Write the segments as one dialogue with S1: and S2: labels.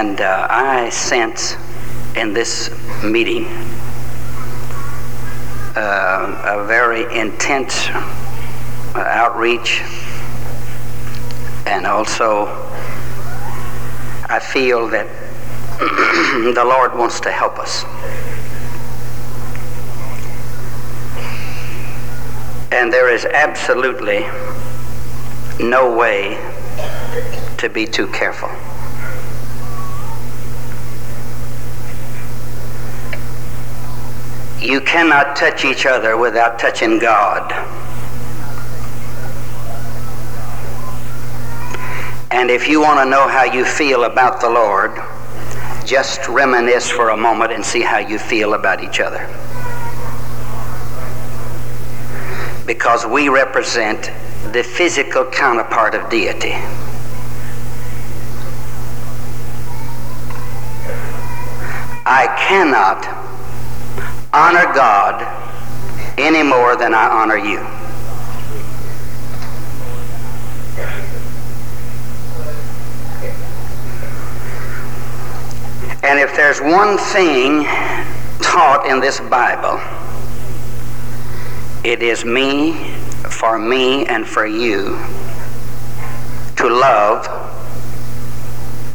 S1: And uh, I sense in this meeting uh, a very intense outreach, and also I feel that the Lord wants to help us. And there is absolutely no way to be too careful. You cannot touch each other without touching God. And if you want to know how you feel about the Lord, just reminisce for a moment and see how you feel about each other. Because we represent the physical counterpart of deity. I cannot honor God any more than I honor you. And if there's one thing taught in this Bible, it is me, for me, and for you to love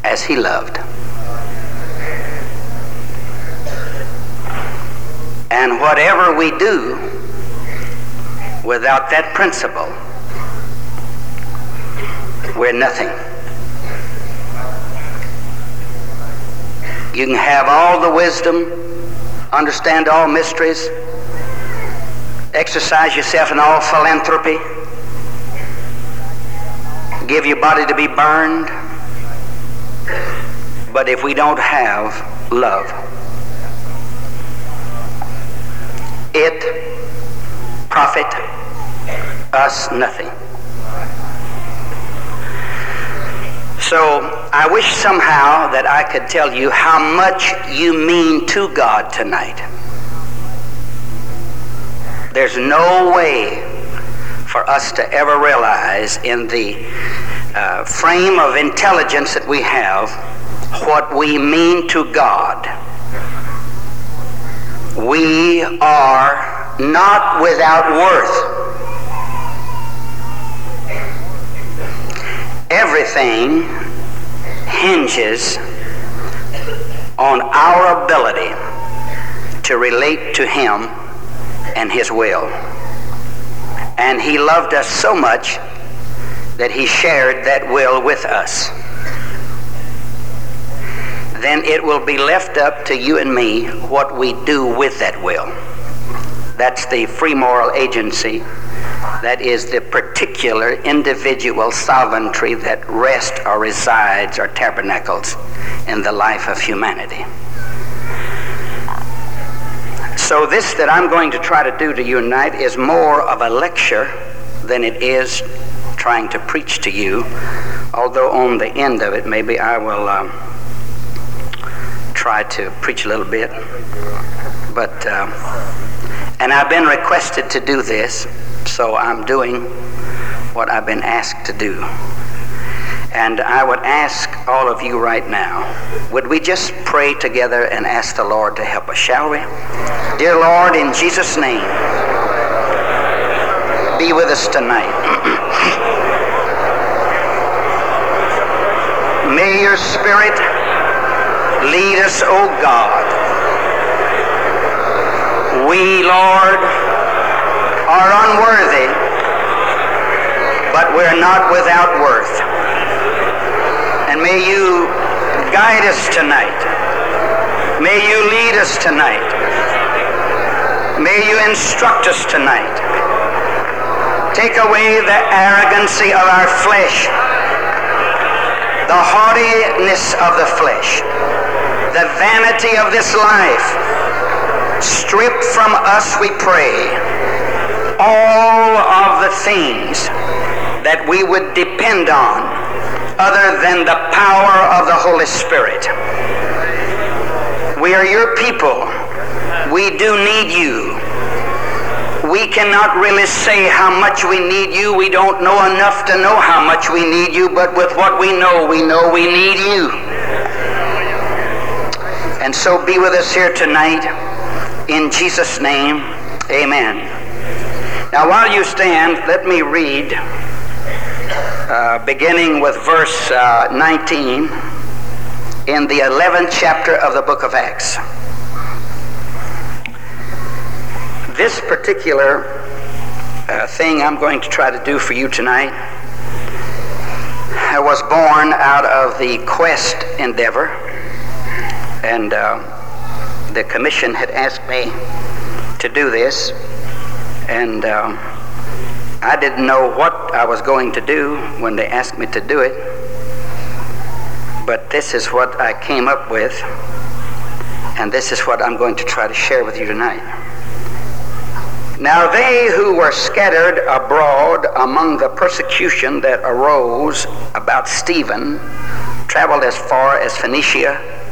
S1: as He loved. And whatever we do without that principle, we're nothing. You can have all the wisdom, understand all mysteries, exercise yourself in all philanthropy, give your body to be burned. But if we don't have love, it profit us nothing. So I wish somehow that I could tell you how much you mean to God tonight. There's no way for us to ever realize in the uh, frame of intelligence that we have what we mean to God. We are not without worth. Everything hinges on our ability to relate to Him and His will. And He loved us so much that He shared that will with us. Then it will be left up to you and me what we do with that will. That's the free moral agency that is the particular individual sovereignty that rests or resides or tabernacles in the life of humanity. So, this that I'm going to try to do to you tonight is more of a lecture than it is trying to preach to you, although on the end of it, maybe I will um, try to preach a little bit. But, uh, and I've been requested to do this so I'm doing what I've been asked to do. And I would ask all of you right now, would we just pray together and ask the Lord to help us, shall we? Dear Lord, in Jesus' name, be with us tonight. May your Spirit lead us, O God. We, Lord, are unworthy, but we're not without worth. And may you guide us tonight. May you lead us tonight. May you instruct us tonight. Take away the arrogancy of our flesh, the haughtiness of the flesh, the vanity of this life. Strip from us, we pray all of the things that we would depend on other than the power of the Holy Spirit. We are your people. We do need you. We cannot really say how much we need you. We don't know enough to know how much we need you, but with what we know, we know we need you. So be with us here tonight. In Jesus' name, amen. Now, while you stand, let me read, uh, beginning with verse uh, 19 in the 11th chapter of the book of Acts. This particular uh, thing I'm going to try to do for you tonight I was born out of the Quest endeavor, and uh, the commission had asked me to do this, and uh, I didn't know what I was going to do when they asked me to do it, but this is what I came up with, and this is what I'm going to try to share with you tonight. Now they who were scattered abroad among the persecution that arose about Stephen traveled as far as Phoenicia,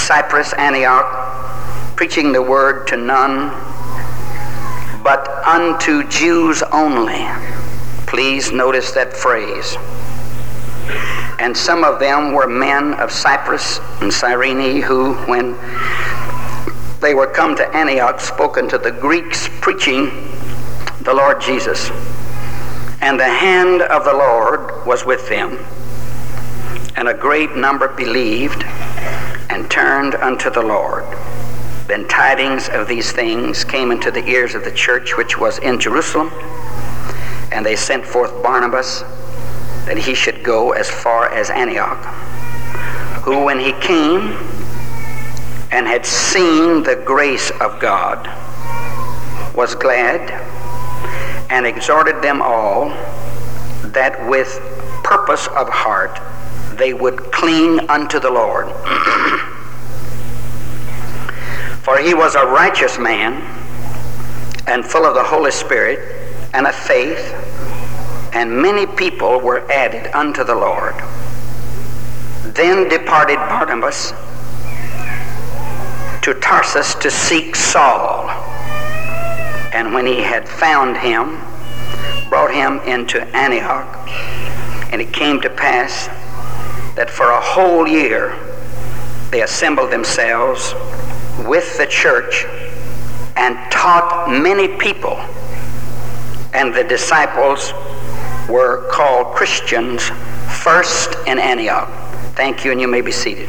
S1: Cyprus, Antioch, preaching the word to none but unto Jews only. Please notice that phrase. And some of them were men of Cyprus and Cyrene who, when they were come to Antioch, spoken to the Greeks, preaching the Lord Jesus. And the hand of the Lord was with them. And a great number believed and turned unto the Lord. Then tidings of these things came into the ears of the church which was in Jerusalem. And they sent forth Barnabas that he should go as far as Antioch. Who, when he came, and had seen the grace of God, was glad and exhorted them all that with purpose of heart they would cling unto the Lord. For he was a righteous man and full of the Holy Spirit and of faith, and many people were added unto the Lord. Then departed Barnabas to Tarsus to seek Saul. And when he had found him, brought him into Antioch. And it came to pass that for a whole year they assembled themselves with the church and taught many people. And the disciples were called Christians first in Antioch. Thank you, and you may be seated.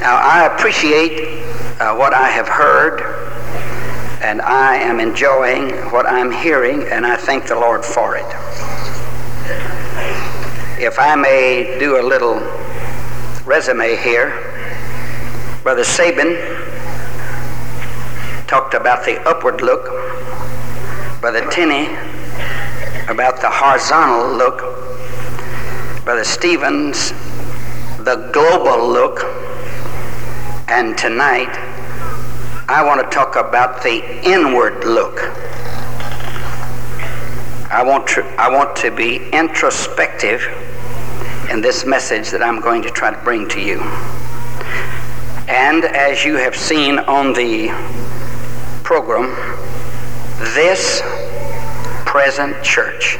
S1: Now, I appreciate uh, what I have heard, and I am enjoying what I'm hearing, and I thank the Lord for it. If I may do a little resume here, Brother Sabin talked about the upward look, Brother Tinney about the horizontal look, Brother Stevens the global look, and tonight, I want to talk about the inward look. I want to, I want to be introspective in this message that I'm going to try to bring to you. And as you have seen on the program, this present church,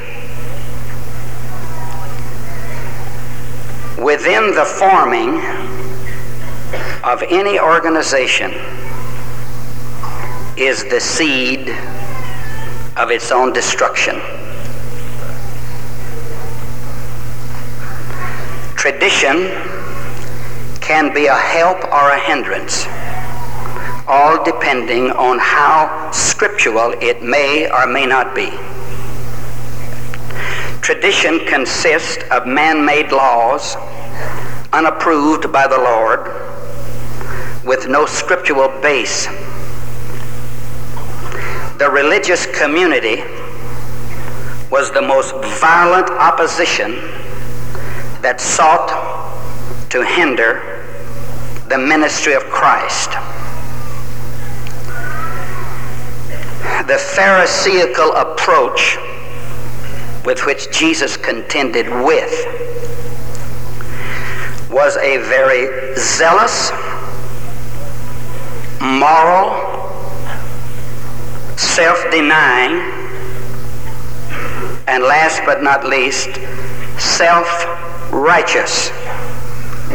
S1: within the forming of any organization is the seed of its own destruction. Tradition can be a help or a hindrance, all depending on how scriptural it may or may not be. Tradition consists of man made laws unapproved by the Lord with no scriptural base. The religious community was the most violent opposition that sought to hinder the ministry of Christ. The Pharisaical approach with which Jesus contended with was a very zealous moral, self denying, and last but not least, self righteous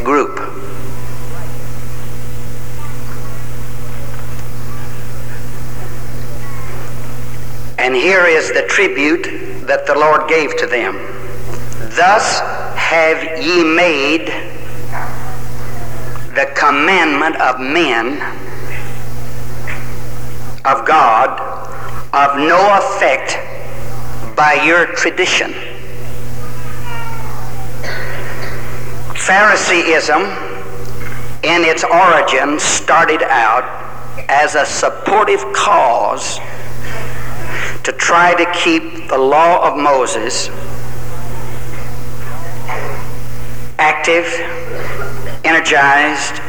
S1: group. And here is the tribute that the Lord gave to them. Thus have ye made the commandment of men, of God, of no effect by your tradition. Phariseeism, in its origin, started out as a supportive cause to try to keep the law of Moses active, energized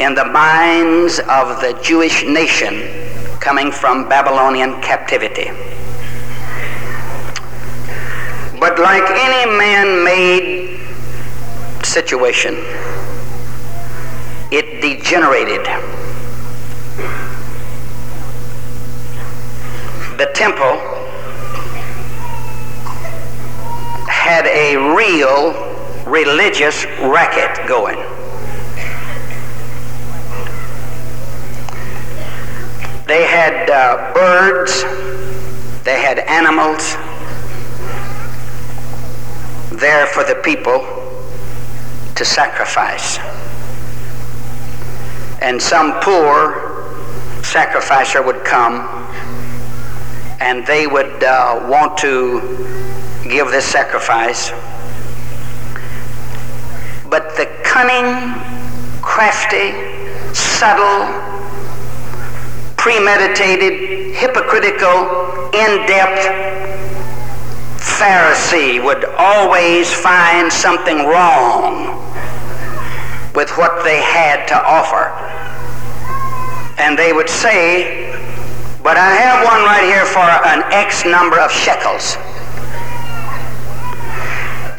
S1: in the minds of the Jewish nation coming from Babylonian captivity. But like any man made situation, it degenerated. The temple had a real religious racket going. They had uh, birds, they had animals there for the people to sacrifice. And some poor sacrificer would come and they would uh, want to give this sacrifice. But the cunning, crafty, subtle, premeditated, hypocritical, in depth Pharisee would always find something wrong with what they had to offer. And they would say, But I have one right here for an X number of shekels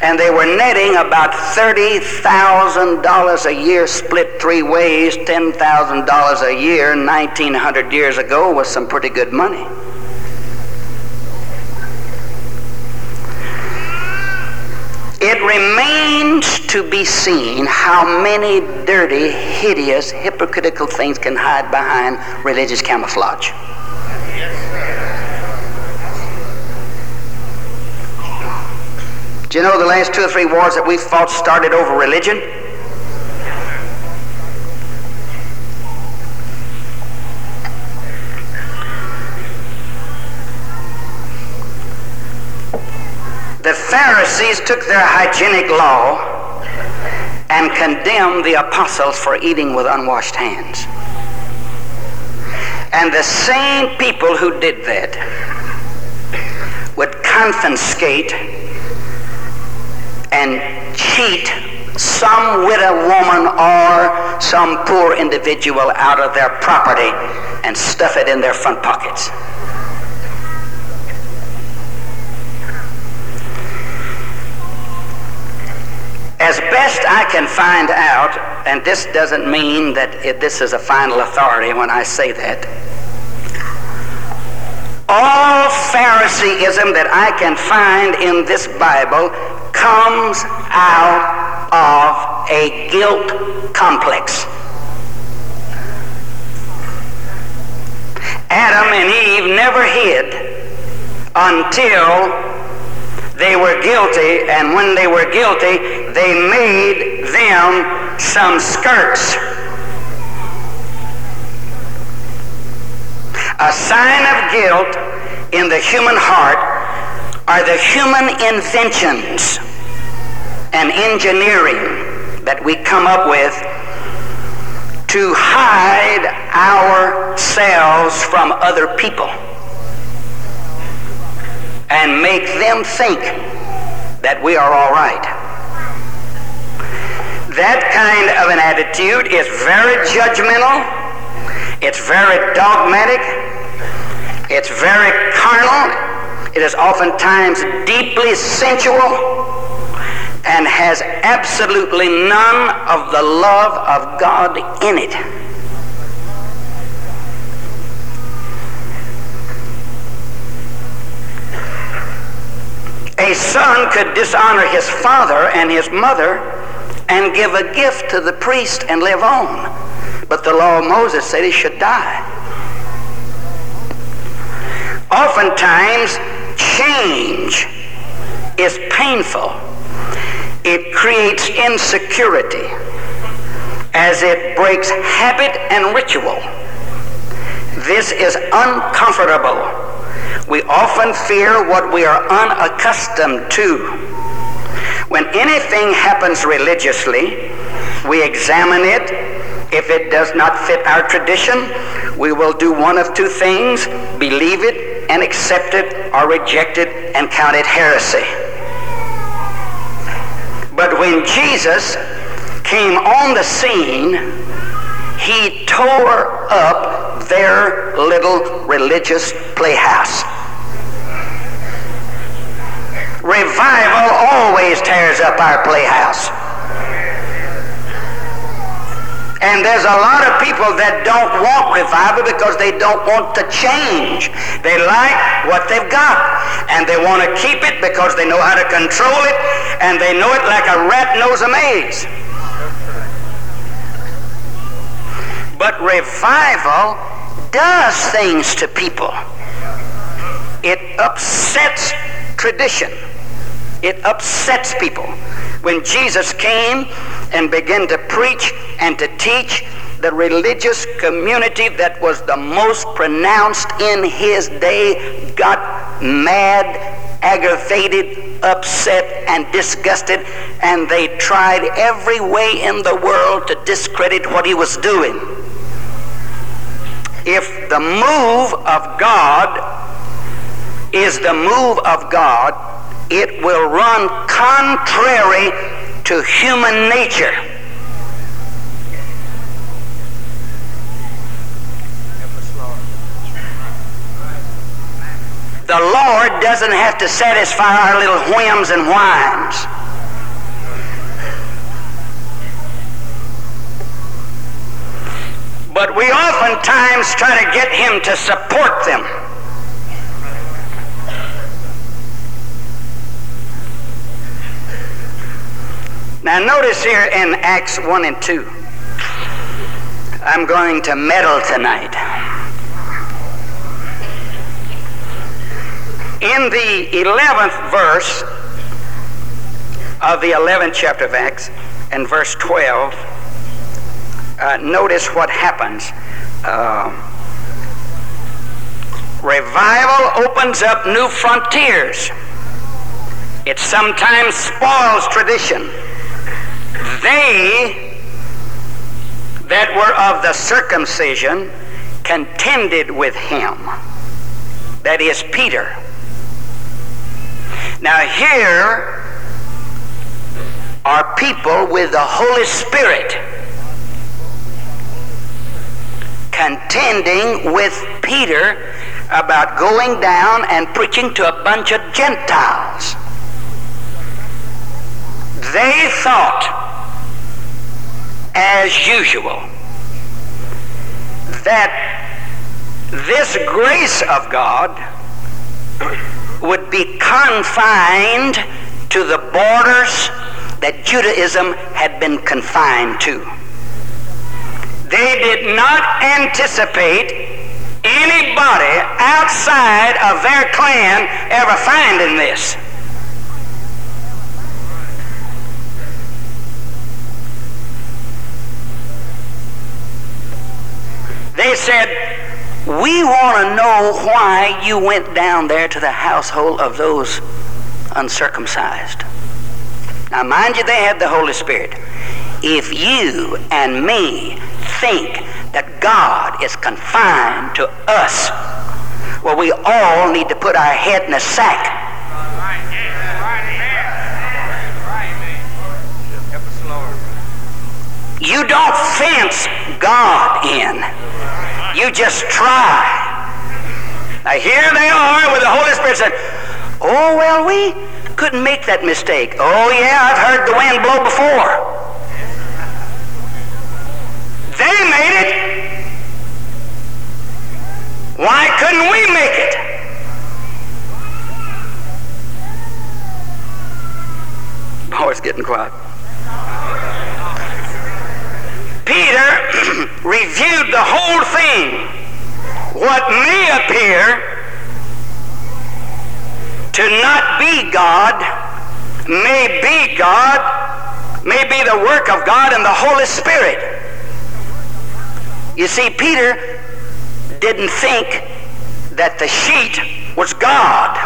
S1: and they were netting about $30,000 a year split three ways, $10,000 a year 1900 years ago was some pretty good money. It remains to be seen how many dirty, hideous, hypocritical things can hide behind religious camouflage. Do you know the last two or three wars that we fought started over religion? The Pharisees took their hygienic law and condemned the apostles for eating with unwashed hands. And the same people who did that would confiscate and cheat some widow woman or some poor individual out of their property and stuff it in their front pockets. As best I can find out, and this doesn't mean that it, this is a final authority when I say that, all Phariseeism that I can find in this Bible comes out of a guilt complex. Adam and Eve never hid until they were guilty, and when they were guilty, they made them some skirts. A sign of guilt in the human heart are the human inventions and engineering that we come up with to hide ourselves from other people and make them think that we are all right. That kind of an attitude is very judgmental it's very dogmatic. It's very carnal. It is oftentimes deeply sensual and has absolutely none of the love of God in it. A son could dishonor his father and his mother and give a gift to the priest and live on. But the law of Moses said he should die. Oftentimes, change is painful. It creates insecurity as it breaks habit and ritual. This is uncomfortable. We often fear what we are unaccustomed to. When anything happens religiously, we examine it. If it does not fit our tradition, we will do one of two things believe it and accept it, or reject it and count it heresy. But when Jesus came on the scene, he tore up their little religious playhouse. Revival always tears up our playhouse. And there's a lot of people that don't want revival because they don't want to change. They like what they've got. And they want to keep it because they know how to control it. And they know it like a rat knows a maze. But revival does things to people. It upsets tradition. It upsets people. When Jesus came and began to preach and to teach, the religious community that was the most pronounced in his day got mad, aggravated, upset, and disgusted, and they tried every way in the world to discredit what he was doing. If the move of God is the move of God, it will run contrary to human nature. The Lord doesn't have to satisfy our little whims and whines. But we oftentimes try to get Him to support them. Now, notice here in Acts 1 and 2, I'm going to meddle tonight. In the 11th verse of the 11th chapter of Acts, and verse 12, uh, notice what happens. Uh, revival opens up new frontiers. It sometimes spoils tradition they that were of the circumcision contended with him. That is Peter. Now, here are people with the Holy Spirit contending with Peter about going down and preaching to a bunch of Gentiles. They thought as usual that this grace of God would be confined to the borders that Judaism had been confined to. They did not anticipate anybody outside of their clan ever finding this. They said, We want to know why you went down there to the household of those uncircumcised. Now, mind you, they had the Holy Spirit. If you and me think that God is confined to us, well, we all need to put our head in a sack You don't fence God in. You just try. Now here they are with the Holy Spirit saying, Oh, well, we couldn't make that mistake. Oh, yeah, I've heard the wind blow before. They made it. Why couldn't we make it? Oh, it's getting quiet. Peter reviewed the whole thing. What may appear to not be God may be God, may be the work of God and the Holy Spirit. You see, Peter didn't think that the sheet was God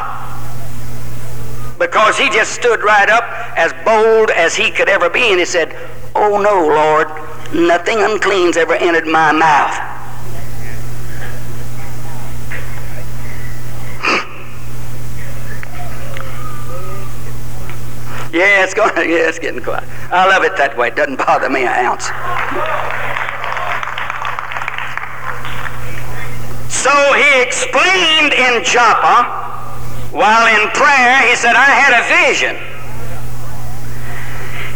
S1: because he just stood right up as bold as he could ever be and he said, Oh no, Lord, nothing unclean's ever entered my mouth. Yeah, it's going. Yeah, it's getting quiet. I love it that way. It doesn't bother me an ounce. So he explained in Joppa, while in prayer, he said, I had a vision.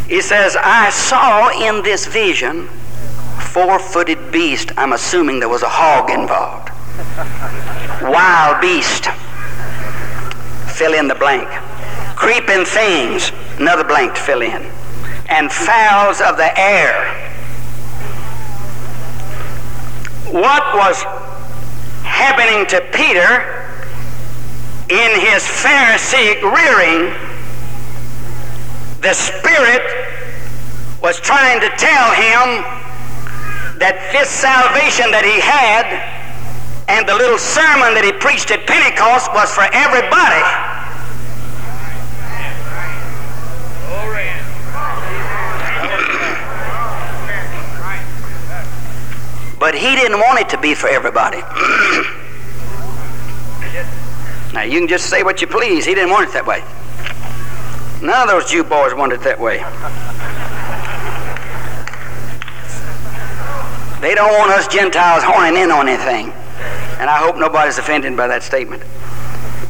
S1: He says, I saw in this vision four-footed beast. I'm assuming there was a hog involved. Wild beast. Fill in the blank. Creeping things Another blank to fill in. And fowls of the air. What was happening to Peter in his Pharisaic rearing, the Spirit was trying to tell him that this salvation that he had and the little sermon that he preached at Pentecost was for everybody. But he didn't want it to be for everybody. now, you can just say what you please. He didn't want it that way. None of those Jew boys wanted it that way. They don't want us Gentiles horning in on anything. And I hope nobody's offended by that statement.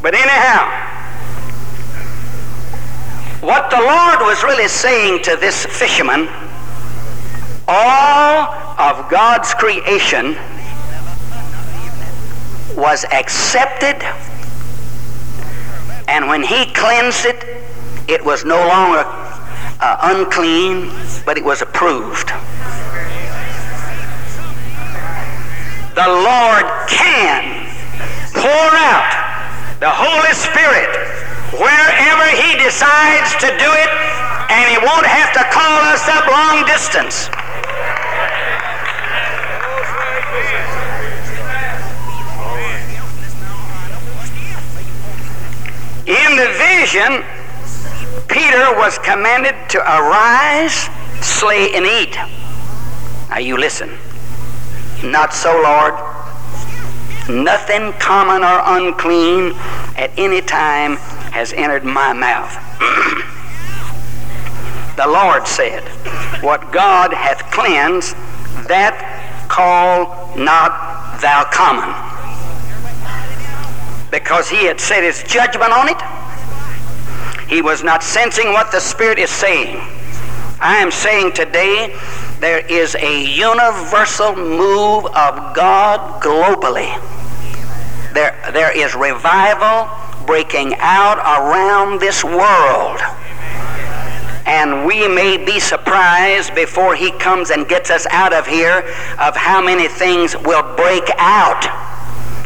S1: But anyhow, what the Lord was really saying to this fisherman all of God's creation was accepted, and when He cleansed it, it was no longer uh, unclean, but it was approved. The Lord can pour out the Holy Spirit wherever He decides to do it, and He won't have to call us up long distance. In the vision, Peter was commanded to arise, slay, and eat. Now you listen. Not so, Lord. Nothing common or unclean at any time has entered my mouth. the Lord said, What God hath cleansed, that call not thou common. Because he had set his judgment on it, he was not sensing what the Spirit is saying. I am saying today there is a universal move of God globally. There, there is revival breaking out around this world and we may be surprised before he comes and gets us out of here of how many things will break out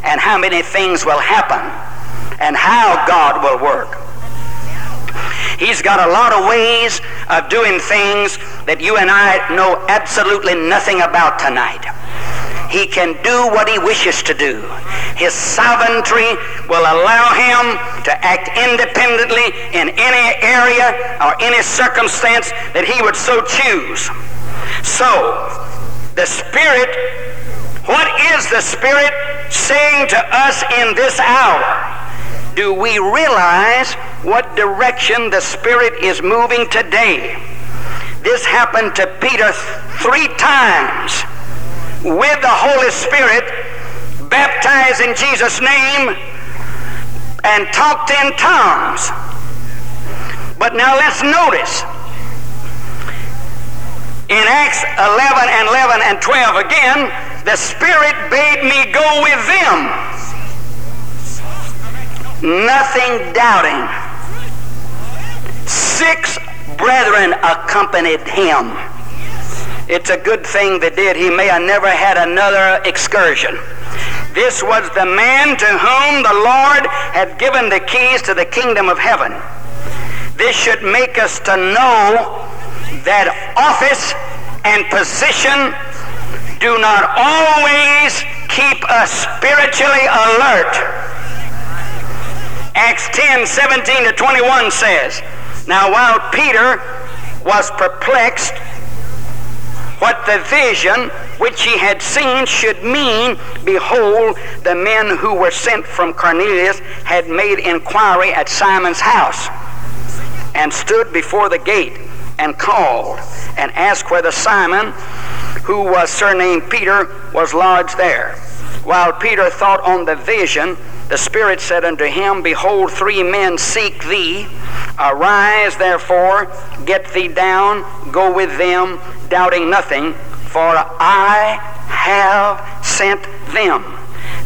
S1: and how many things will happen and how God will work. He's got a lot of ways of doing things that you and I know absolutely nothing about tonight. He can do what he wishes to do. His sovereignty will allow him to act independently in any area or any circumstance that he would so choose. So, the Spirit, what is the Spirit saying to us in this hour? Do we realize what direction the Spirit is moving today? This happened to Peter three times with the Holy Spirit, baptized in Jesus' name, and talked in tongues. But now let's notice. In Acts 11 and 11 and 12 again, the Spirit bade me go with them. Nothing doubting. Six brethren accompanied him. It's a good thing they did. He may have never had another excursion. This was the man to whom the Lord had given the keys to the kingdom of heaven. This should make us to know that office and position do not always keep us spiritually alert. Acts 10 17 to 21 says, Now while Peter was perplexed, what the vision which he had seen should mean, behold, the men who were sent from Cornelius had made inquiry at Simon's house and stood before the gate and called and asked whether Simon, who was surnamed Peter, was lodged there. While Peter thought on the vision, the Spirit said unto him, Behold, three men seek thee. Arise, therefore, get thee down, go with them, doubting nothing, for I have sent them.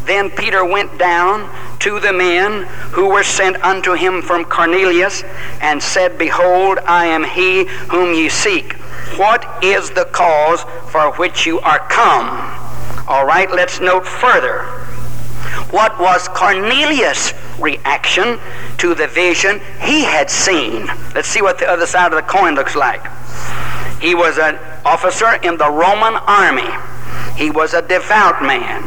S1: Then Peter went down to the men who were sent unto him from Cornelius and said, Behold, I am he whom ye seek. What is the cause for which you are come? All right, let's note further. What was Cornelius' reaction to the vision he had seen? Let's see what the other side of the coin looks like. He was an officer in the Roman army. He was a devout man,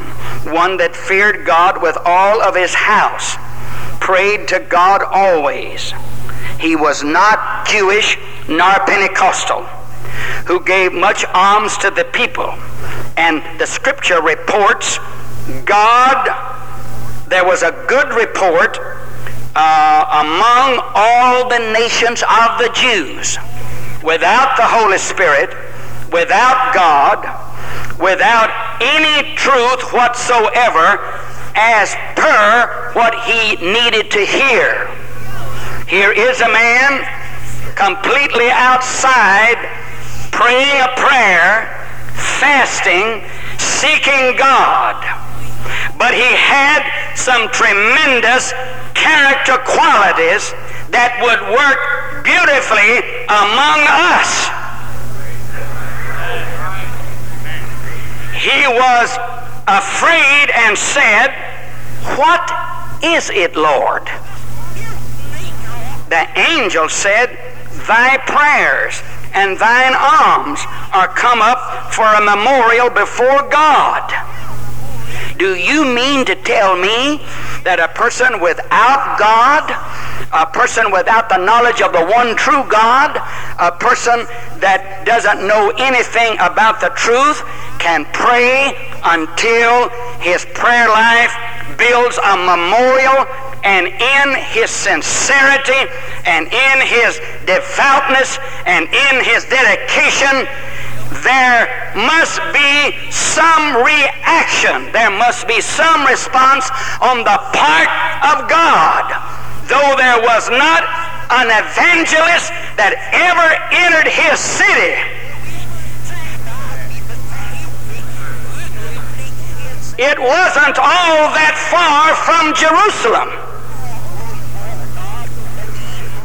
S1: one that feared God with all of his house, prayed to God always. He was not Jewish nor Pentecostal, who gave much alms to the people. And the scripture reports God, there was a good report uh, among all the nations of the Jews. Without the Holy Spirit, without God, without any truth whatsoever, as per what he needed to hear. Here is a man completely outside praying a prayer, fasting, seeking God. But he had some tremendous character qualities that would work beautifully among us. He was afraid and said, What is it, Lord? The angel said, Thy prayers and thine alms are come up for a memorial before God. Do you mean to tell me that a person without God, a person without the knowledge of the one true God, a person that doesn't know anything about the truth, can pray until his prayer life builds a memorial and in his sincerity and in his devoutness and in his dedication there must be some reaction. There must be some response on the part of God. Though there was not an evangelist that ever entered his city, it wasn't all that far from Jerusalem.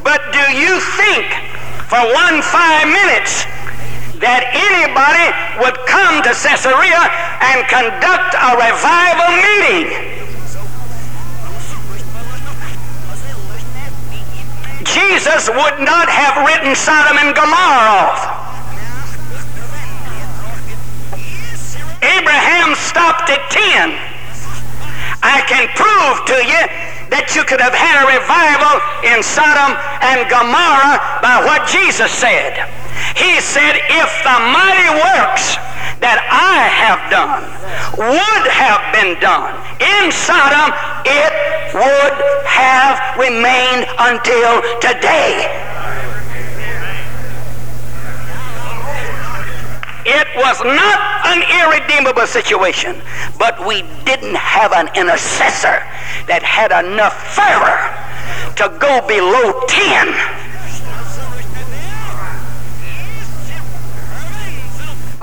S1: But do you think for one five minutes that anybody would come to Caesarea and conduct a revival meeting. Jesus would not have written Sodom and Gomorrah off. Abraham stopped at 10. I can prove to you that you could have had a revival in Sodom and Gomorrah by what Jesus said. He said, if the mighty works that I have done would have been done in Sodom, it would have remained until today. It was not an irredeemable situation, but we didn't have an intercessor that had enough fervor to go below 10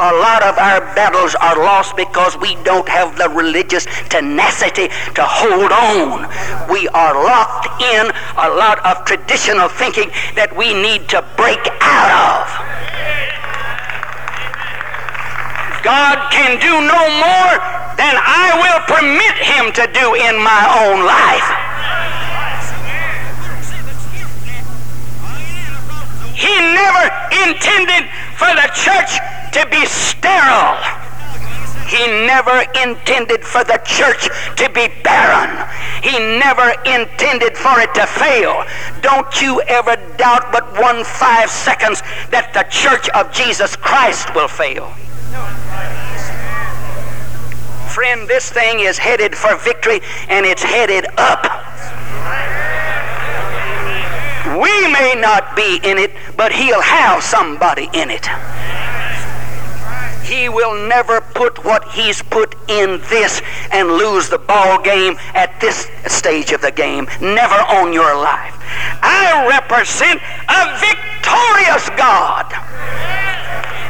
S1: A lot of our battles are lost because we don't have the religious tenacity to hold on. We are locked in a lot of traditional thinking that we need to break out of. God can do no more than I will permit him to do in my own life. He never intended for the church to be sterile. He never intended for the church to be barren. He never intended for it to fail. Don't you ever doubt but one five seconds that the church of Jesus Christ will fail. Friend, this thing is headed for victory and it's headed up. We may not be in it, but he'll have somebody in it. He will never put what he's put in this and lose the ball game at this stage of the game. Never on your life. I represent a victorious God.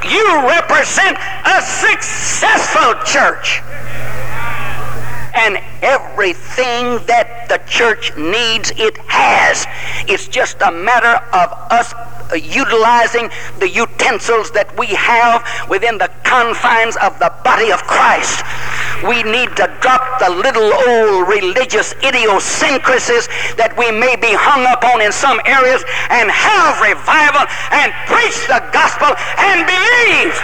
S1: You represent a successful church. And everything that the church needs, it has. It's just a matter of us uh, utilizing the utensils that we have within the confines of the body of Christ. We need to drop the little old religious idiosyncrasies that we may be hung up on in some areas and have revival and preach the gospel and believe.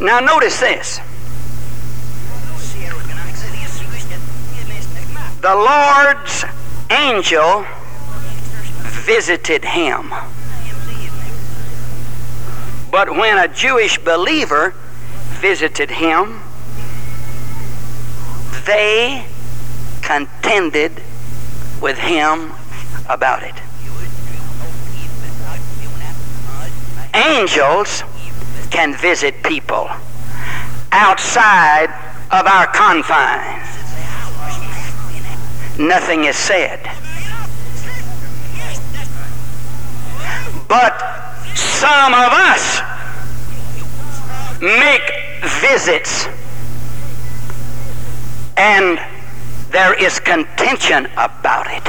S1: Now, notice this. The Lord's angel visited him. But when a Jewish believer visited him, they contended with him about it. Angels can visit people outside of our confines nothing is said. But some of us make visits and there is contention about it.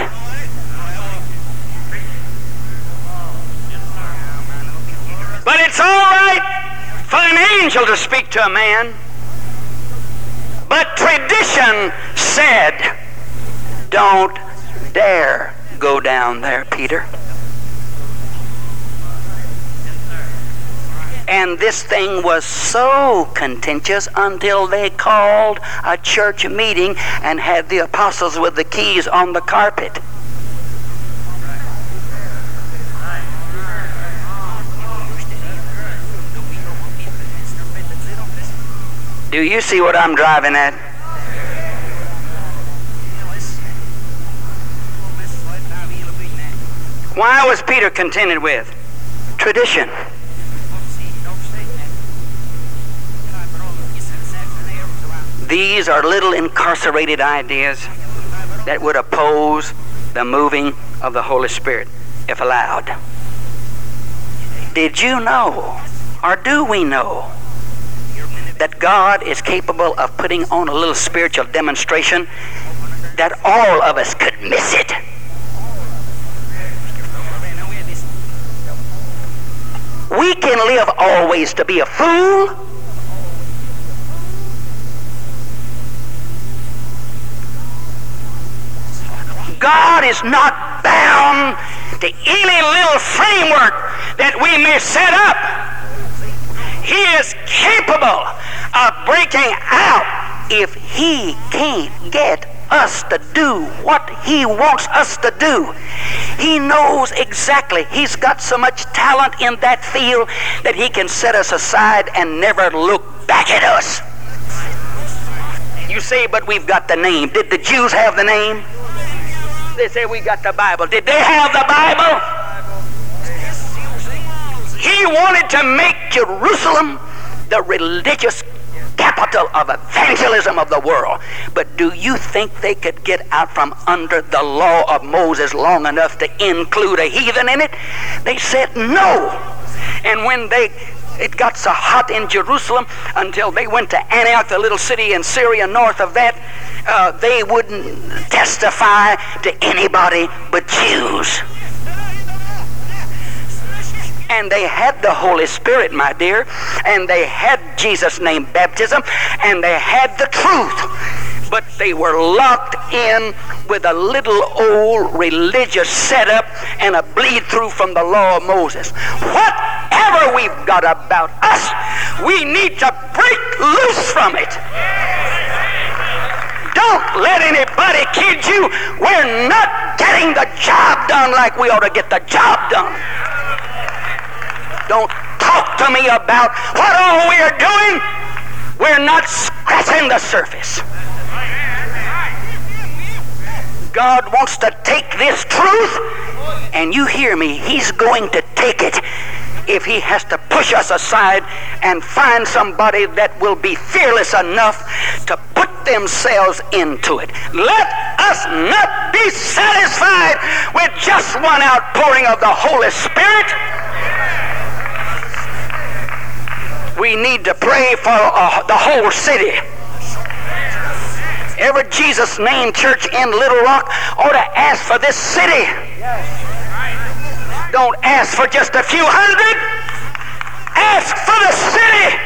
S1: But it's all right for an angel to speak to a man. But tradition said don't dare go down there, Peter. And this thing was so contentious until they called a church meeting and had the apostles with the keys on the carpet. Do you see what I'm driving at? Why was Peter contented with? Tradition. These are little incarcerated ideas that would oppose the moving of the Holy Spirit if allowed. Did you know, or do we know, that God is capable of putting on a little spiritual demonstration that all of us could miss it? We can live always to be a fool. God is not bound to any little framework that we may set up. He is capable of breaking out if he can't get us to do what He wants us to do. He knows exactly. He's got so much talent in that field that He can set us aside and never look back at us. You say, but we've got the name. Did the Jews have the name? They say we got the Bible. Did they have the Bible? He wanted to make Jerusalem the religious capital of evangelism of the world. But do you think they could get out from under the law of Moses long enough to include a heathen in it? They said no. And when they it got so hot in Jerusalem until they went to Antioch, the little city in Syria north of that, uh, they wouldn't testify to anybody but Jews. And they had the Holy Spirit, my dear, and they had Jesus' name baptism, and they had the truth. But they were locked in with a little old religious setup and a bleed through from the law of Moses. Whatever we've got about us, we need to break loose from it. Don't let anybody kid you. We're not getting the job done like we ought to get the job done. Don't talk to me about what all we are doing. We're not scratching the surface. God wants to take this truth, and you hear me, He's going to take it if He has to push us aside and find somebody that will be fearless enough to put themselves into it. Let us not be satisfied with just one outpouring of the Holy Spirit. We need to pray for uh, the whole city. Every Jesus name church in Little Rock ought to ask for this city. Don't ask for just a few hundred. Ask for the city.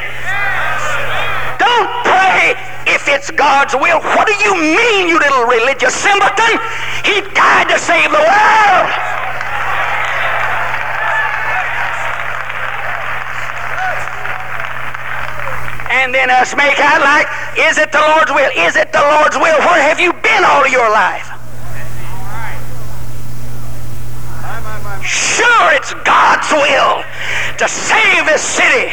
S1: Don't pray if it's God's will. What do you mean, you little religious simpleton? He died to save the world. And then us make out like, is it the Lord's will? Is it the Lord's will? Where have you been all your life? Sure, it's God's will to save this city.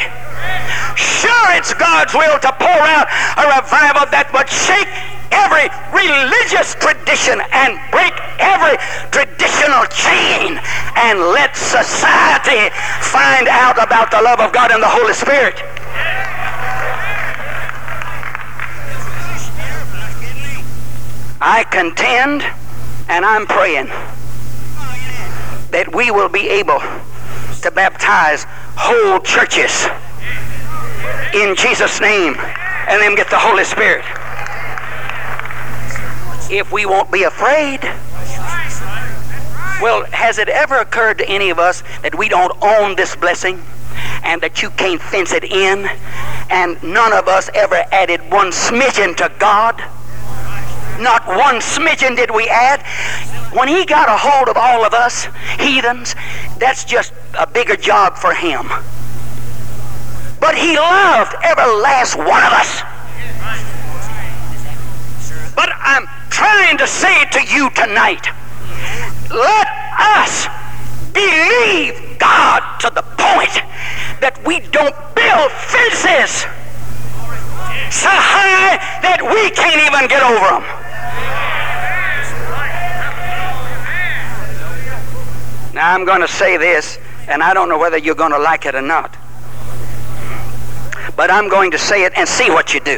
S1: Sure, it's God's will to pour out a revival that would shake every religious tradition and break every traditional chain and let society find out about the love of God and the Holy Spirit. I contend and I'm praying that we will be able to baptize whole churches in Jesus' name and then get the Holy Spirit. If we won't be afraid, well, has it ever occurred to any of us that we don't own this blessing and that you can't fence it in and none of us ever added one smidgen to God? Not one smidgen did we add. When he got a hold of all of us, heathens, that's just a bigger job for him. But he loved every last one of us. But I'm trying to say to you tonight, let us believe God to the point that we don't build fences so high that we can't even get over them. Now, I'm going to say this, and I don't know whether you're going to like it or not. But I'm going to say it and see what you do.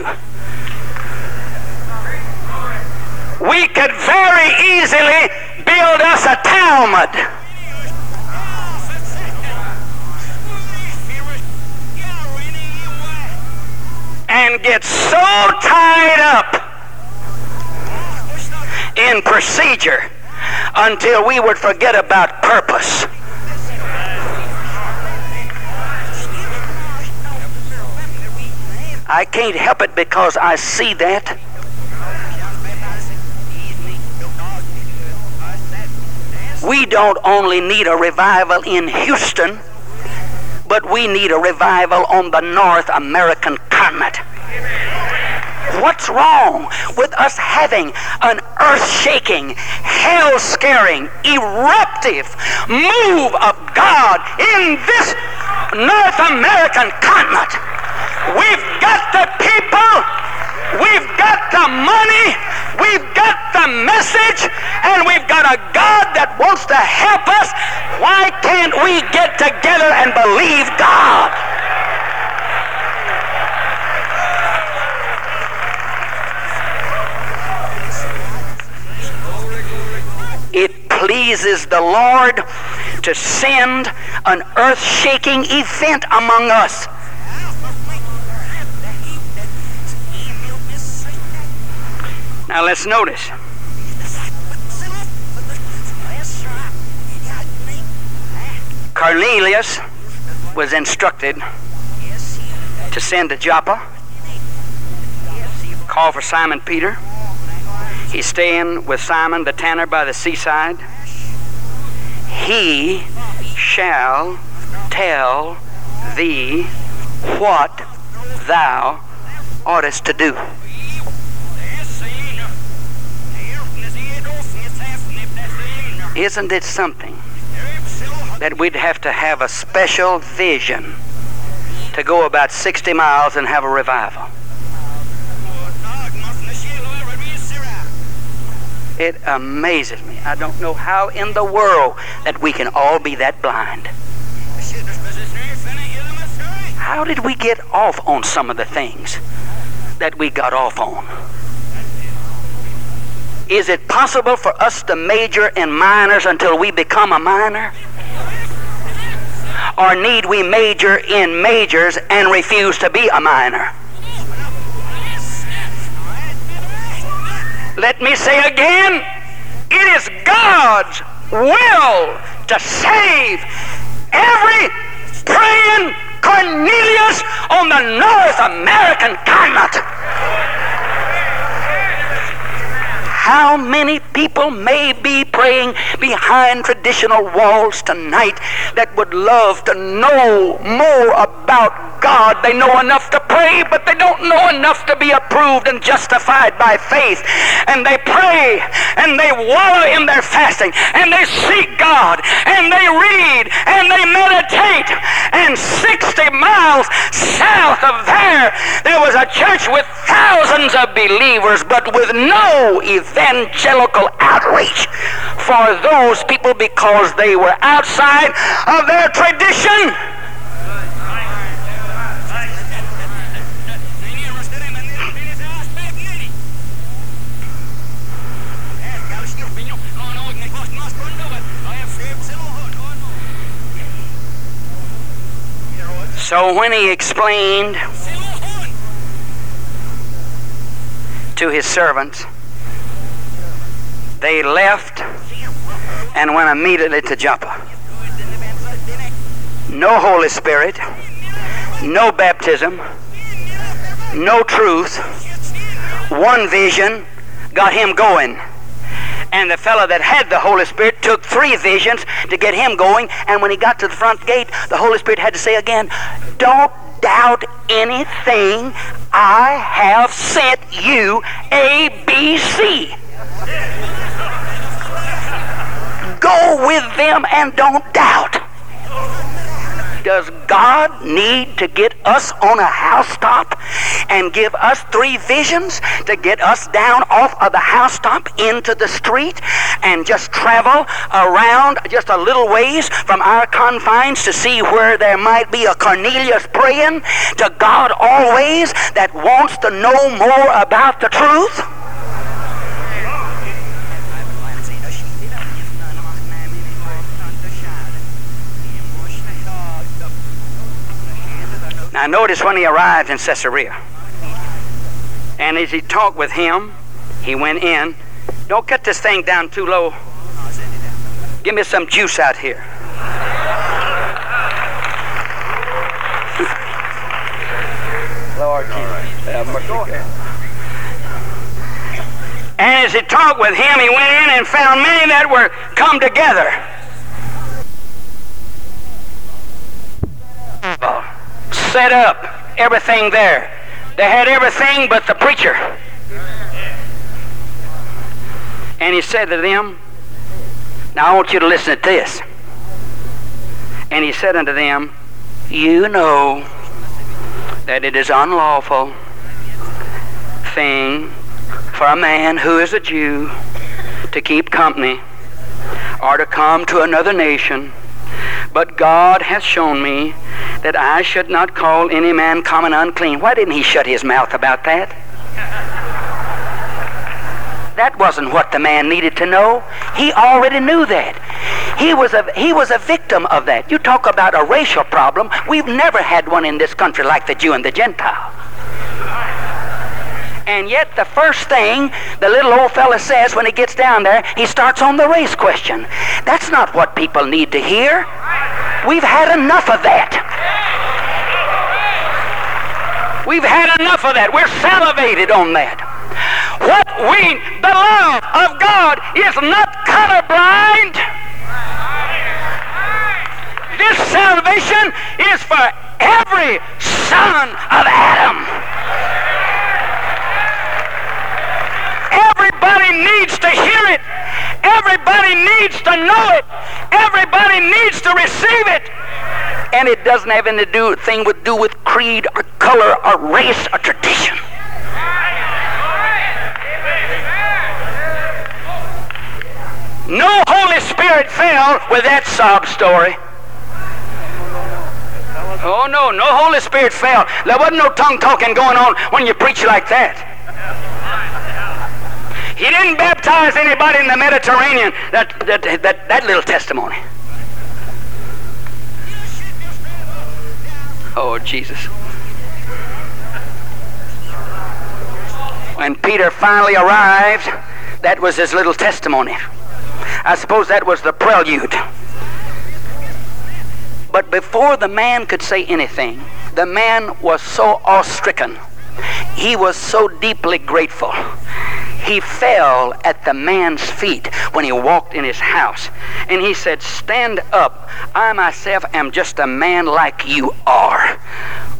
S1: We could very easily build us a Talmud. And get so tied up in procedure until we would forget about purpose. I can't help it because I see that. We don't only need a revival in Houston, but we need a revival on the North American continent. What's wrong with us having an earth shaking, hell scaring, eruptive move of God in this North American continent? We've got the people, we've got the money, we've got the message, and we've got a God that wants to help us. Why can't we get together and believe God? Lord to send an earth shaking event among us. Now let's notice. Cornelius was instructed to send to Joppa, call for Simon Peter. He's staying with Simon the tanner by the seaside. He shall tell thee what thou oughtest to do. Isn't it something that we'd have to have a special vision to go about 60 miles and have a revival? It amazes me. I don't know how in the world that we can all be that blind. How did we get off on some of the things that we got off on? Is it possible for us to major in minors until we become a minor? Or need we major in majors and refuse to be a minor? Let me say again, it is God's will to save every praying Cornelius on the North American continent. How many people may be praying behind traditional walls tonight that would love to know more about God? They know enough to pray, but they don't know enough to be approved and justified by faith. And they pray and they wallow in their fasting and they seek God and they read and they meditate. And 60 miles south of there, there was a church with thousands of believers, but with no event evangelical outreach for those people because they were outside of their tradition. So when he explained to his servants they left and went immediately to Joppa. No Holy Spirit, no baptism, no truth, one vision got him going. And the fellow that had the Holy Spirit took three visions to get him going. And when he got to the front gate, the Holy Spirit had to say again, Don't doubt anything. I have sent you A, B, C. Go with them and don't doubt. Does God need to get us on a housetop and give us three visions to get us down off of the housetop into the street and just travel around just a little ways from our confines to see where there might be a Cornelius praying to God always that wants to know more about the truth? Notice when he arrived in Caesarea, and as he talked with him, he went in. Don't cut this thing down too low. Give me some juice out here. Lord Jesus. And as he talked with him, he went in and found many that were come together. Set up everything there. They had everything but the preacher. And he said to them, Now I want you to listen to this. And he said unto them, You know that it is unlawful thing for a man who is a Jew to keep company or to come to another nation. But God hath shown me that I should not call any man common unclean. Why didn't he shut his mouth about that? That wasn't what the man needed to know. He already knew that. He was a he was a victim of that. You talk about a racial problem. We've never had one in this country like the Jew and the Gentile. And yet, the first thing the little old fella says when he gets down there, he starts on the race question. That's not what people need to hear. We've had enough of that. We've had enough of that. We're salivated on that. What we, the love of God is not colorblind. This salvation is for every son of Adam. Everybody needs to hear it. Everybody needs to know it. Everybody needs to receive it. And it doesn't have any do, thing to do with creed or color or race or tradition. No Holy Spirit fell with that sob story. Oh no, no Holy Spirit fell. There wasn't no tongue talking going on when you preach like that. He didn't baptize anybody in the Mediterranean. That, that, that, that little testimony. Oh, Jesus. When Peter finally arrived, that was his little testimony. I suppose that was the prelude. But before the man could say anything, the man was so awe stricken. He was so deeply grateful he fell at the man's feet when he walked in his house. And he said, Stand up. I myself am just a man like you are.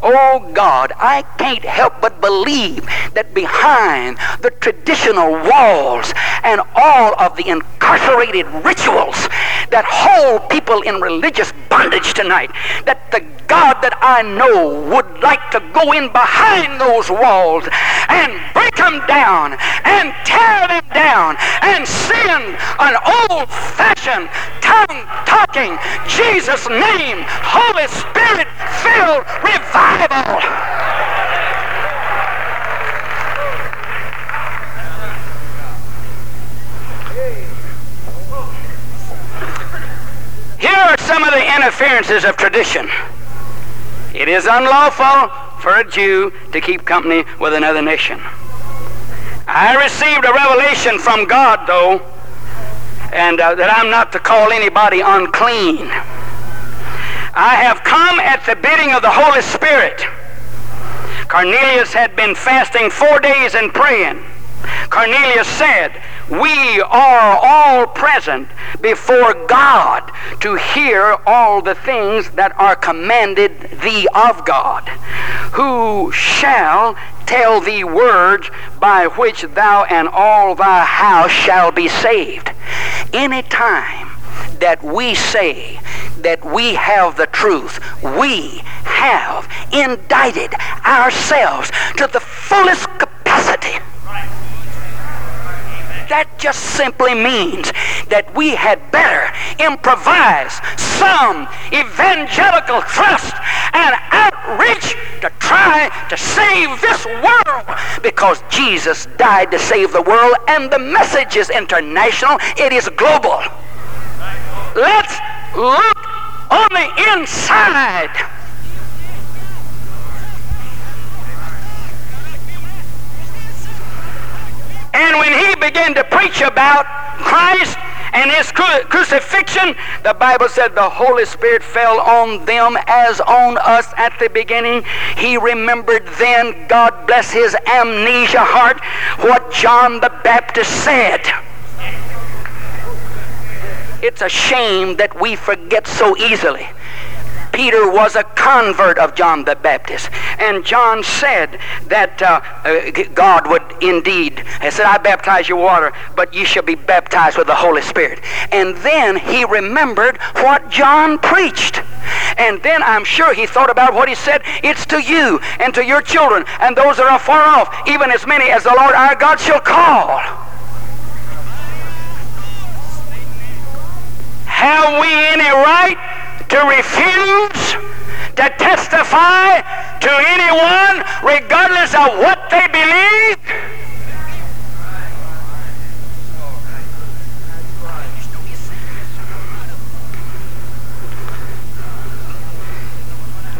S1: Oh God, I can't help but believe that behind the traditional walls and all of the incarcerated rituals that hold people in religious bondage tonight, that the God that I know would like to go in behind those walls and break them down and tear them down and send an old fashioned, tongue talking, Jesus name, Holy Spirit filled revival. Are some of the interferences of tradition. It is unlawful for a Jew to keep company with another nation. I received a revelation from God, though, and uh, that I'm not to call anybody unclean. I have come at the bidding of the Holy Spirit. Cornelius had been fasting four days and praying. Cornelius said, We are all present before God to hear all the things that are commanded thee of God, who shall tell thee words by which thou and all thy house shall be saved. Any time that we say that we have the truth, we have indicted ourselves to the fullest capacity that just simply means that we had better improvise some evangelical thrust and outreach to try to save this world because Jesus died to save the world and the message is international, it is global. Let's look on the inside And when he began to preach about Christ and his cru- crucifixion, the Bible said the Holy Spirit fell on them as on us at the beginning. He remembered then, God bless his amnesia heart, what John the Baptist said. It's a shame that we forget so easily. Peter was a convert of John the Baptist. And John said that uh, uh, God would indeed, he said, I baptize you water, but you shall be baptized with the Holy Spirit. And then he remembered what John preached. And then I'm sure he thought about what he said. It's to you and to your children and those that are far off, even as many as the Lord our God shall call. Have we any right to refuse to testify to anyone, regardless of what they believe?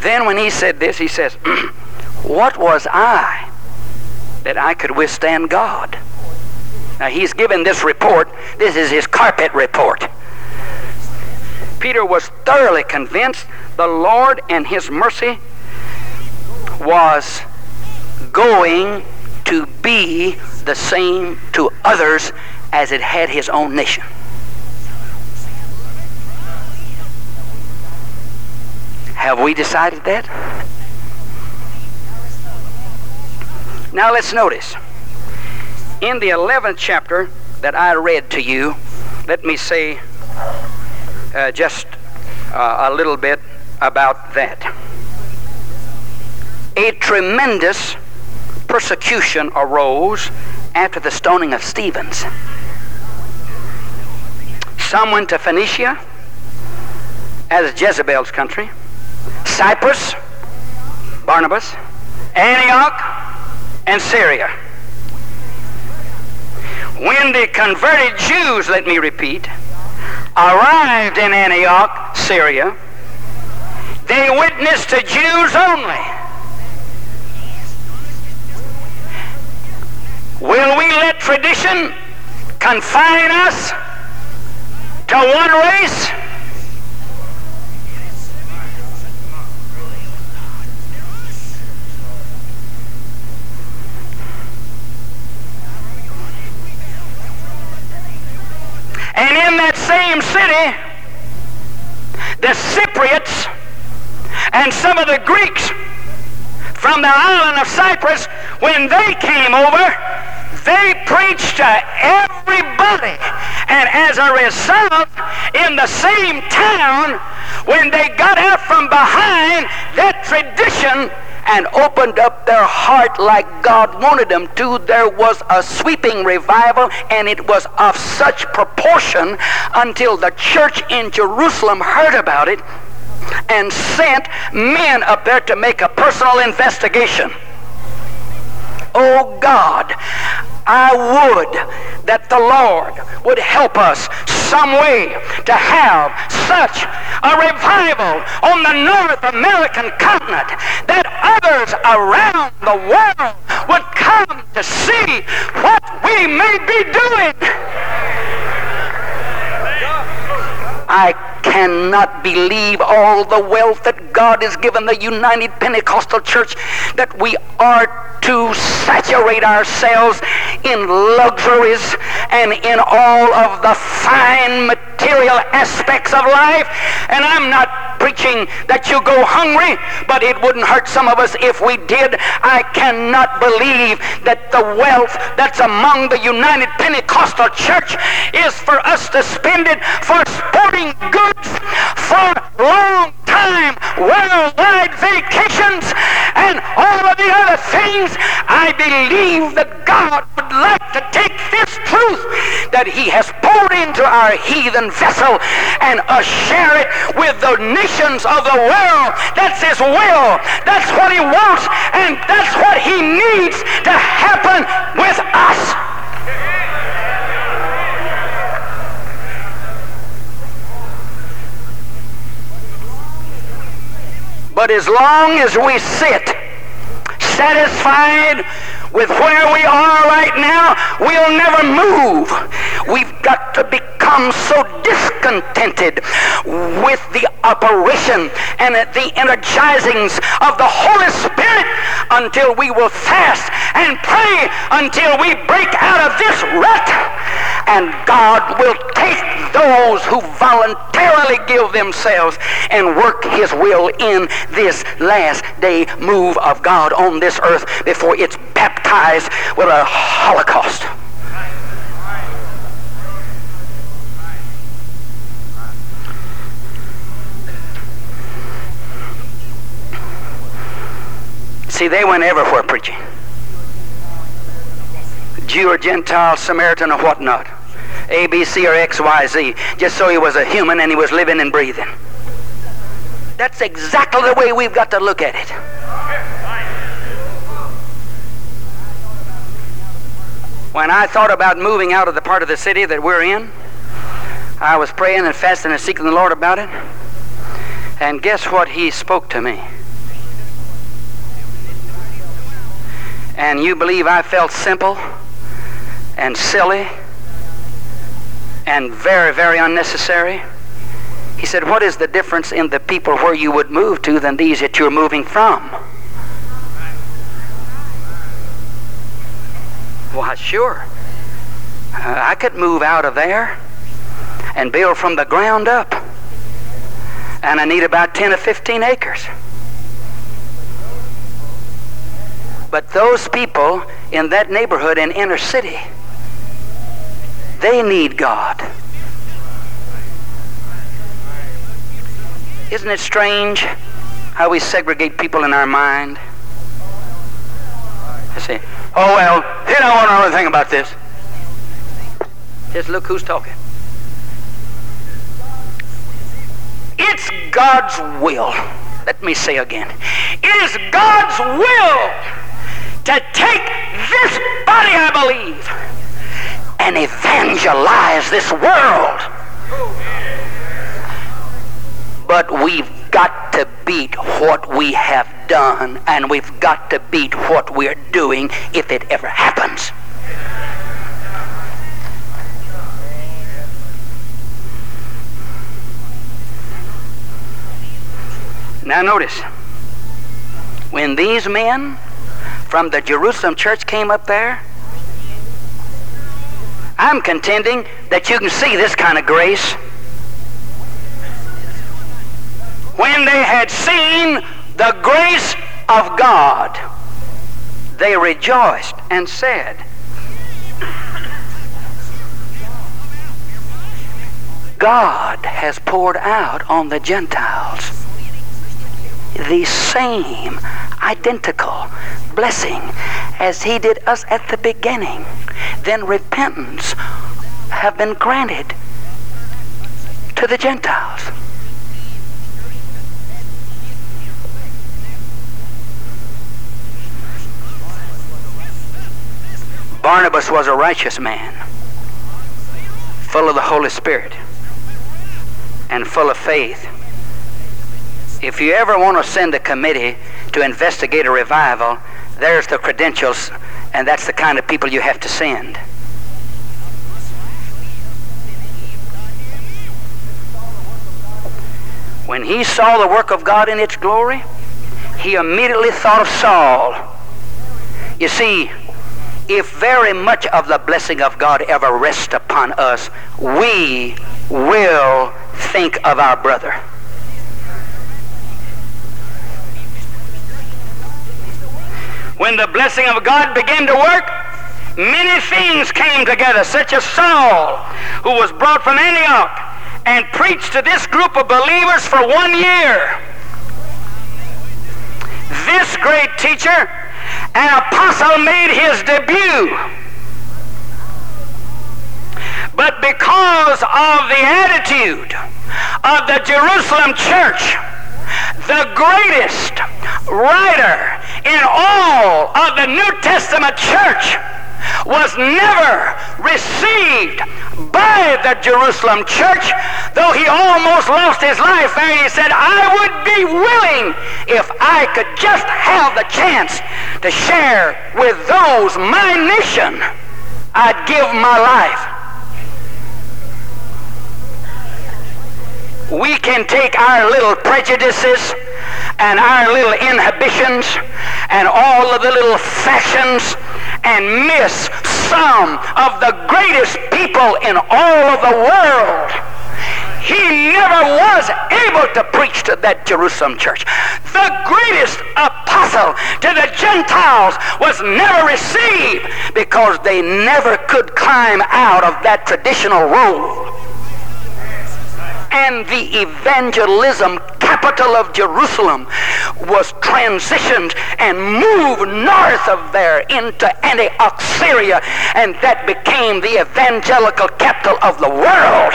S1: Then, when he said this, he says, What was I that I could withstand God? Now, he's given this report. This is his carpet report. Peter was thoroughly convinced the Lord and his mercy was going to be the same to others as it had his own nation. Have we decided that? Now let's notice. In the 11th chapter that I read to you, let me say uh, just uh, a little bit about that. A tremendous persecution arose after the stoning of Stephen's. Some went to Phoenicia, as Jezebel's country. Cyprus, Barnabas, Antioch, and Syria. When the converted Jews, let me repeat, arrived in Antioch, Syria, they witnessed to Jews only. Will we let tradition confine us to one race? And in that same city, the Cypriots and some of the Greeks from the island of Cyprus, when they came over, they preached to everybody. And as a result, in the same town, when they got out from behind that tradition, and opened up their heart like God wanted them to, there was a sweeping revival, and it was of such proportion until the church in Jerusalem heard about it and sent men up there to make a personal investigation. Oh God, I would that the Lord would help us some way to have such a revival on the North American continent that others around the world would come to see what we may be doing. I cannot believe all the wealth that God has given the United Pentecostal Church that we are to saturate ourselves in luxuries and in all of the fine material aspects of life. And I'm not preaching that you go hungry, but it wouldn't hurt some of us if we did. I cannot believe that the wealth that's among the United Pentecostal Church is for us to spend it for sporting goods, for long time worldwide vacations, and all of the other things. I believe that God would like to take this truth that He has poured into our heathen vessel and us share it with the nations of the world. That's His will. That's what He wants, and that's what He needs to happen with us. But as long as we sit satisfied with where we are right now, we'll never move. We've got to become so discontented with the operation and the energizings of the Holy Spirit until we will fast and pray until we break out of this rut. And God will take those who voluntarily give themselves and work His will in this last day move of God on this earth before it's baptized with a holocaust. See, they went everywhere preaching. Jew or Gentile, Samaritan or whatnot. A, B, C, or X, Y, Z, just so he was a human and he was living and breathing. That's exactly the way we've got to look at it. When I thought about moving out of the part of the city that we're in, I was praying and fasting and seeking the Lord about it. And guess what? He spoke to me. And you believe I felt simple and silly and very, very unnecessary? He said, What is the difference in the people where you would move to than these that you're moving from? Why, sure. Uh, I could move out of there and build from the ground up. And I need about 10 or 15 acres. But those people in that neighborhood in inner city, they need God. Isn't it strange how we segregate people in our mind? I say, oh well, he don't want to know anything about this. Just look who's talking. It's God's will. Let me say again. It is God's will to take this body, I believe, and evangelize this world. But we've got to beat what we have done, and we've got to beat what we're doing if it ever happens. Now, notice when these men from the Jerusalem church came up there, I'm contending that you can see this kind of grace. When they had seen the grace of God, they rejoiced and said, God has poured out on the Gentiles the same identical blessing as he did us at the beginning. Then repentance have been granted to the Gentiles. Barnabas was a righteous man, full of the Holy Spirit and full of faith. If you ever want to send a committee to investigate a revival, there's the credentials, and that's the kind of people you have to send. When he saw the work of God in its glory, he immediately thought of Saul. You see, if very much of the blessing of God ever rests upon us, we will think of our brother. When the blessing of God began to work, many things came together, such as Saul, who was brought from Antioch and preached to this group of believers for one year. This great teacher an apostle made his debut. But because of the attitude of the Jerusalem church, the greatest writer in all of the New Testament church was never received by the Jerusalem church, though he almost lost his life there. He said, I would be willing if I could just have the chance to share with those my nation. I'd give my life. We can take our little prejudices and our little inhibitions and all of the little fashions and miss some of the greatest people in all of the world. He never was able to preach to that Jerusalem church. The greatest apostle to the Gentiles was never received because they never could climb out of that traditional role. And the evangelism capital of Jerusalem was transitioned and moved north of there into Antioch, Syria, and that became the evangelical capital of the world.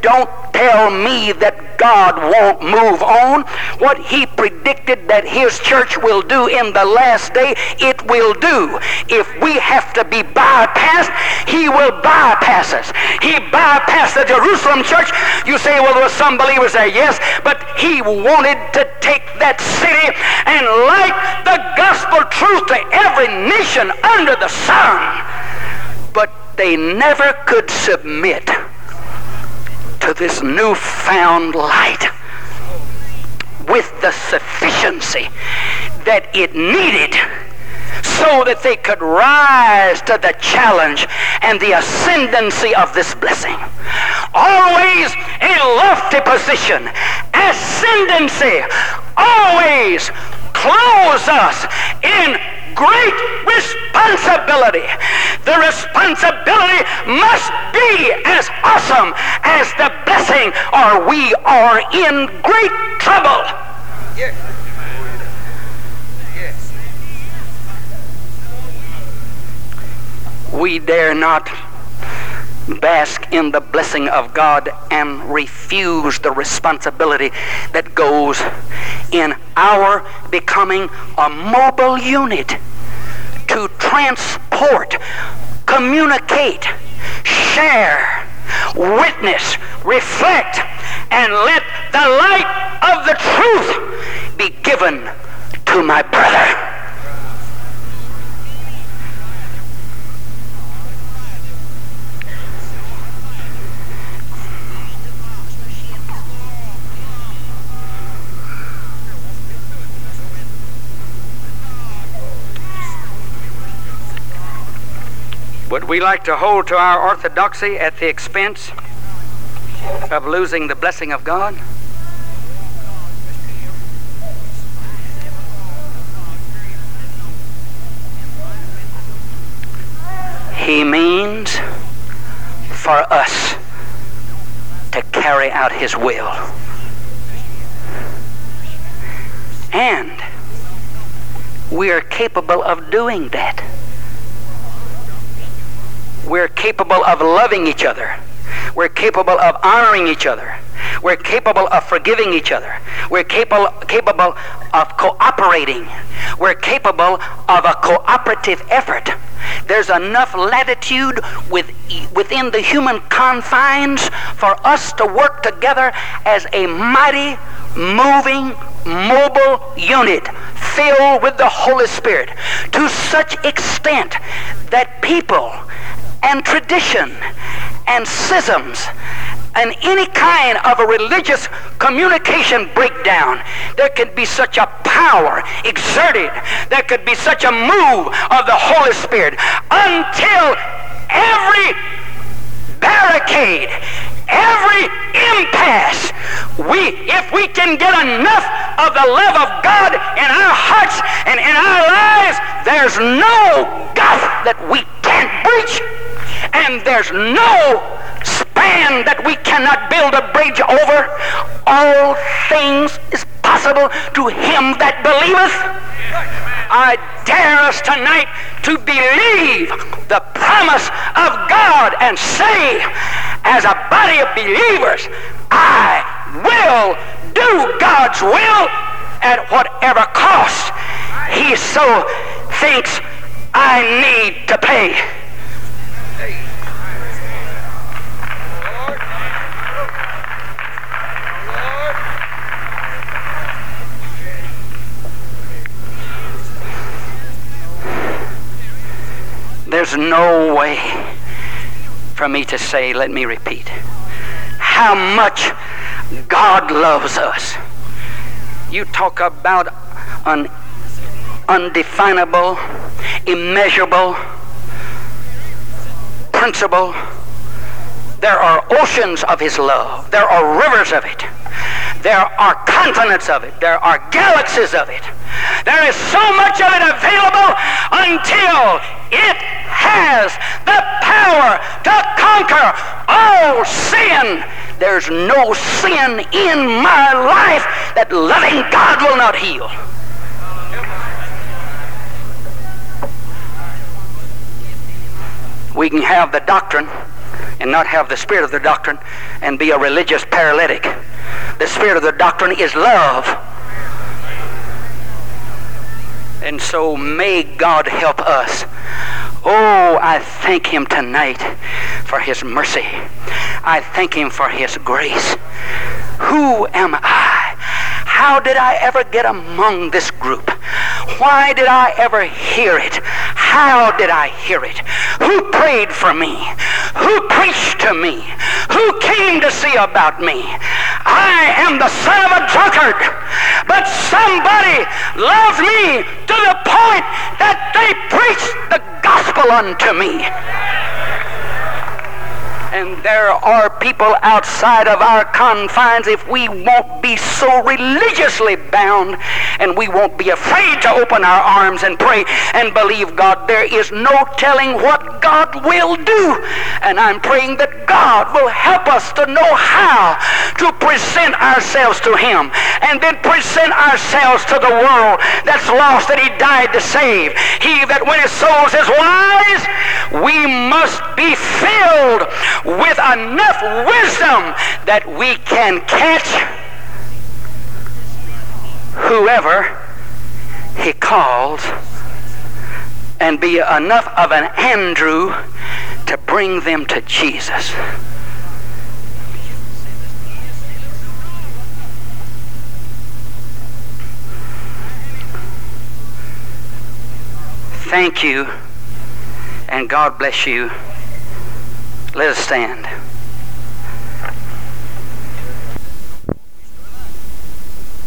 S1: Don't tell me that God won't move on. What he predicted that his church will do in the last day, it will do. If we have to be bypassed, he will bypass us. He bypassed the Jerusalem church. You say, well, there were some believers there. Yes, but he he wanted to take that city and light the gospel truth to every nation under the sun. But they never could submit to this newfound light with the sufficiency that it needed so that they could rise to the challenge and the ascendancy of this blessing. Always a lofty position, ascendancy, always clothes us in great responsibility. The responsibility must be as awesome as the blessing, or we are in great trouble. We dare not bask in the blessing of God and refuse the responsibility that goes in our becoming a mobile unit to transport, communicate, share, witness, reflect, and let the light of the truth be given to my brother. Would we like to hold to our orthodoxy at the expense of losing the blessing of God? He means for us to carry out His will. And we are capable of doing that we're capable of loving each other. We're capable of honoring each other. We're capable of forgiving each other. We're capable, capable of cooperating. We're capable of a cooperative effort. There's enough latitude with, within the human confines for us to work together as a mighty, moving, mobile unit filled with the Holy Spirit to such extent that people and tradition and schisms and any kind of a religious communication breakdown, there could be such a power exerted, there could be such a move of the Holy Spirit until every barricade, every impasse, we, if we can get enough of the love of God in our hearts and in our lives, there's no gulf that we can't breach and there's no span that we cannot build a bridge over. All things is possible to him that believeth. I dare us tonight to believe the promise of God and say, as a body of believers, I will do God's will at whatever cost he so thinks I need to pay. There's no way for me to say, let me repeat, how much God loves us. You talk about an undefinable, immeasurable principle. There are oceans of His love, there are rivers of it. There are continents of it. There are galaxies of it. There is so much of it available until it has the power to conquer all sin. There's no sin in my life that loving God will not heal. We can have the doctrine and not have the spirit of the doctrine and be a religious paralytic. The spirit of the doctrine is love. And so may God help us. Oh, I thank Him tonight for His mercy. I thank Him for His grace. Who am I? How did I ever get among this group? Why did I ever hear it? How did I hear it? Who prayed for me? Who preached to me? Who came to see about me? I am the son of a drunkard, but somebody loves me to the point that they preached the gospel unto me. And there are people outside of our confines if we won't be so religiously bound and we won't be afraid to open our arms and pray and believe God. There is no telling what God will do. And I'm praying that God will help us to know how to present ourselves to Him and then present ourselves to the world that's lost that He died to save. He that winneth souls is wise. We must be filled with enough wisdom that we can catch whoever he calls and be enough of an Andrew to bring them to Jesus. Thank you, and God bless you. Let us stand.